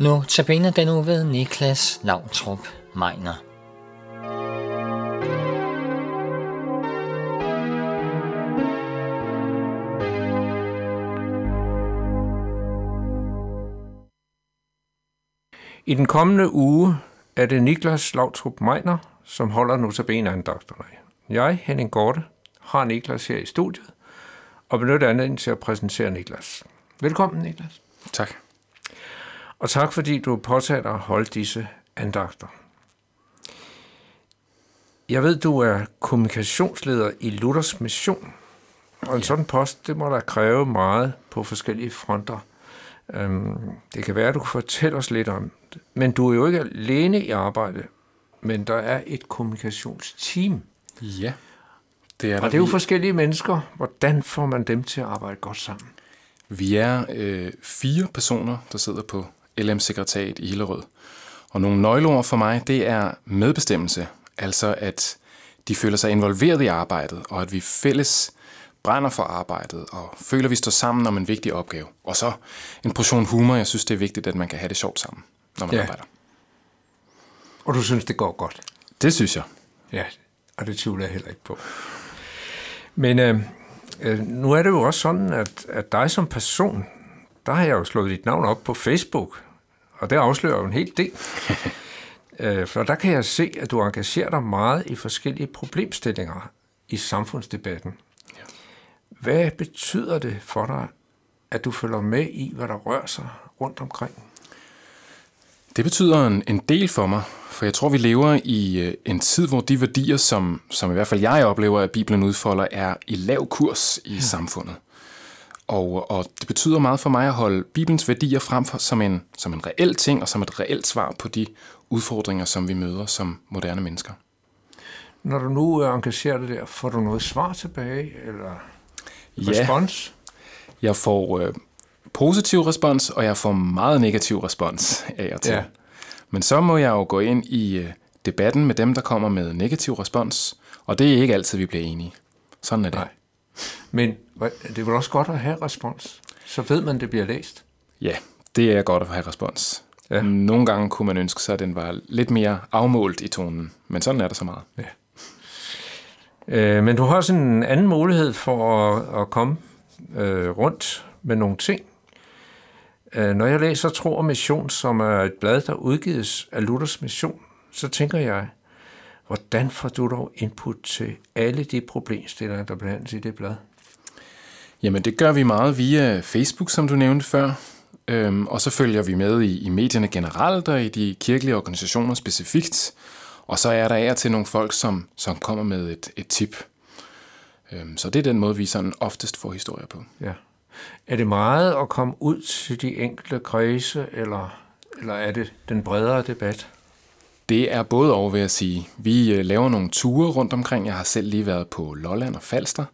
Nu tabiner den nu ved Niklas Lautrup Meiner. I den kommende uge er det Niklas Lautrup Meiner, som holder notabene-andagterne. Jeg, Henning Gorte, har Niklas her i studiet, og benytter anledningen til at præsentere Niklas. Velkommen, Niklas. Tak. Og tak, fordi du påtager dig at holde disse andagter. Jeg ved, du er kommunikationsleder i Luthers Mission, og en sådan post, det må der kræve meget på forskellige fronter. Øhm, det kan være, at du kan fortælle os lidt om det. Men du er jo ikke alene i arbejde, men der er et kommunikationsteam. Ja, det er der. Og det er jo forskellige mennesker. Hvordan får man dem til at arbejde godt sammen? Vi er øh, fire personer, der sidder på LM-sekretariat i Hillerød. Og nogle nøgleord for mig, det er medbestemmelse. Altså at de føler sig involveret i arbejdet, og at vi fælles brænder for arbejdet, og føler, at vi står sammen om en vigtig opgave. Og så en portion humor. Jeg synes, det er vigtigt, at man kan have det sjovt sammen, når man ja. arbejder. Og du synes, det går godt? Det synes jeg. Ja, og det tvivler jeg heller ikke på. Men øh, øh, nu er det jo også sådan, at, at dig som person, der har jeg jo slået dit navn op på Facebook, og det afslører jo en hel del. øh, for der kan jeg se, at du engagerer dig meget i forskellige problemstillinger i samfundsdebatten. Ja. Hvad betyder det for dig, at du følger med i, hvad der rører sig rundt omkring? Det betyder en, en del for mig, for jeg tror, vi lever i øh, en tid, hvor de værdier, som, som i hvert fald jeg oplever, at Bibelen udfolder, er i lav kurs i ja. samfundet. Og, og det betyder meget for mig at holde Bibelens værdier frem for, som, en, som en reel ting og som et reelt svar på de udfordringer, som vi møder som moderne mennesker. Når du nu er engageret der, får du noget svar tilbage, eller respons? Ja, jeg får øh, positiv respons, og jeg får meget negativ respons af og til. Ja. Men så må jeg jo gå ind i øh, debatten med dem, der kommer med negativ respons, og det er ikke altid, vi bliver enige. Sådan er det. Nej. Men det er også godt at have respons. Så ved man, det bliver læst. Ja, det er godt at have respons. Ja. Nogle gange kunne man ønske sig, at den var lidt mere afmålt i tonen, men sådan er der så meget. Ja. Øh, men du har også en anden mulighed for at, at komme øh, rundt med nogle ting. Øh, når jeg læser Tro og Mission, som er et blad, der udgives af Luthers Mission, så tænker jeg, hvordan får du dog input til alle de problemstillinger, der behandles i det blad? Jamen det gør vi meget via Facebook, som du nævnte før. Øhm, og så følger vi med i, i medierne generelt og i de kirkelige organisationer specifikt. Og så er der af til nogle folk, som, som kommer med et, et tip. Øhm, så det er den måde, vi sådan oftest får historier på. Ja. Er det meget at komme ud til de enkelte kredse, eller, eller er det den bredere debat? Det er både over, vil jeg sige. Vi øh, laver nogle ture rundt omkring. Jeg har selv lige været på Lolland og Falster,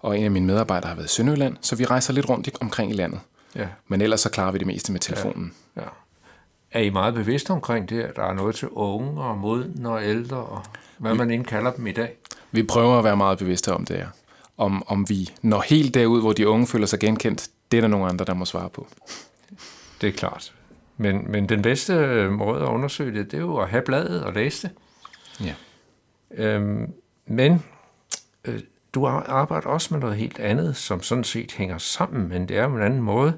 og en af mine medarbejdere har været i Sønderjylland, så vi rejser lidt rundt omkring i landet. Ja. Men ellers så klarer vi det meste med telefonen. Ja. Ja. Er I meget bevidste omkring det, at der er noget til unge og modne og ældre, og hvad vi, man indkalder dem i dag? Vi prøver at være meget bevidste om det, ja. Om, om vi når helt derud, hvor de unge føler sig genkendt, det er der nogle andre, der må svare på. Det er klart. Men, men den bedste måde at undersøge det, det er jo at have bladet og læse det. Ja. Øhm, men øh, du arbejder også med noget helt andet, som sådan set hænger sammen, men det er på en anden måde.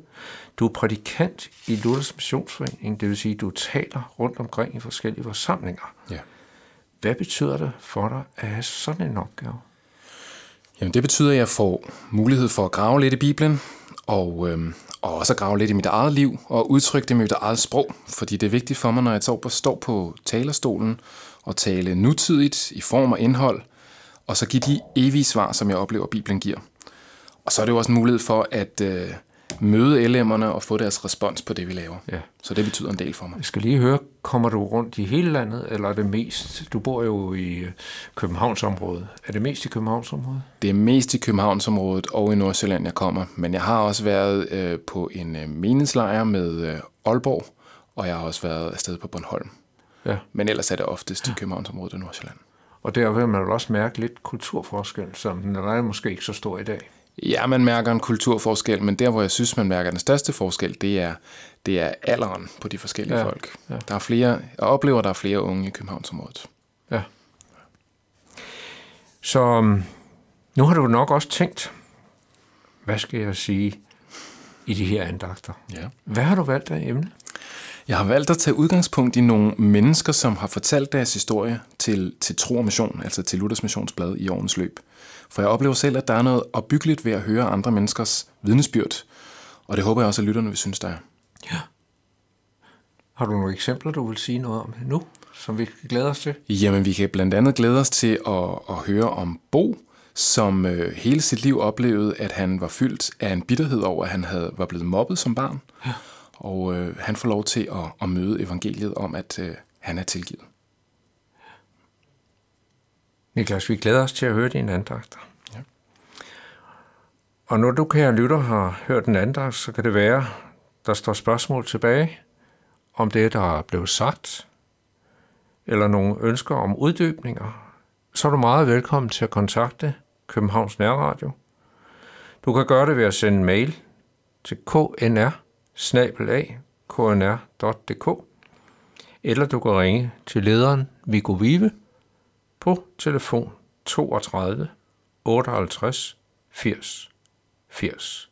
Du er prædikant i Luthers Missionsforening, det vil sige, du taler rundt omkring i forskellige forsamlinger. Ja. Hvad betyder det for dig at have sådan en opgave? Jamen det betyder, at jeg får mulighed for at grave lidt i Bibelen, og, øhm, og også at grave lidt i mit eget liv, og udtrykke det med mit eget sprog, fordi det er vigtigt for mig, når jeg står på talerstolen, og tale nutidigt i form og indhold, og så give de evige svar, som jeg oplever, Bibelen giver. Og så er det jo også en mulighed for at øh, møde LM'erne og få deres respons på det, vi laver. Ja. Så det betyder en del for mig. Jeg skal lige høre, kommer du rundt i hele landet, eller er det mest, du bor jo i øh, Københavnsområdet, er det mest i Københavnsområdet? Det er mest i Københavnsområdet og i Nordsjælland, jeg kommer, men jeg har også været øh, på en øh, menighedslejr med øh, Aalborg, og jeg har også været afsted på Bornholm. Ja. Men ellers er det oftest i Københavnsområdet og Nordsjælland. Og der vil man også mærke lidt kulturforskel, som den er måske ikke så stor i dag. Ja, man mærker en kulturforskel, men der, hvor jeg synes, man mærker den største forskel, det er, det er alderen på de forskellige Ja, folk. ja. Der er flere, jeg oplever, der er flere unge i Københavnsområdet. Ja. Så um, nu har du nok også tænkt, hvad skal jeg sige i de her andagter? Ja. Hvad har du valgt af emne? Jeg har valgt at tage udgangspunkt i nogle mennesker, som har fortalt deres historie til, til Tro og Mission, altså til Luthers Missionsblad i årens løb. For jeg oplever selv, at der er noget opbyggeligt ved at høre andre menneskers vidnesbyrd, og det håber jeg også, at lytterne vil synes, der er. Har du nogle eksempler, du vil sige noget om nu, som vi kan glæde os til? Jamen, vi kan blandt andet glæde os til at, at høre om Bo, som øh, hele sit liv oplevede, at han var fyldt af en bitterhed over, at han havde, var blevet mobbet som barn. Ja. Og øh, han får lov til at, at møde evangeliet om, at øh, han er tilgivet. Niklas, vi glæder os til at høre dine andagter. Ja. Og når du, kære lytter, har hørt en andagt, så kan det være, der står spørgsmål tilbage om det, der er blevet sagt, eller nogle ønsker om uddybninger, så er du meget velkommen til at kontakte Københavns Nærradio. Du kan gøre det ved at sende en mail til knr knr.dk eller du kan ringe til lederen Viggo Vive på telefon 32 58 80 80.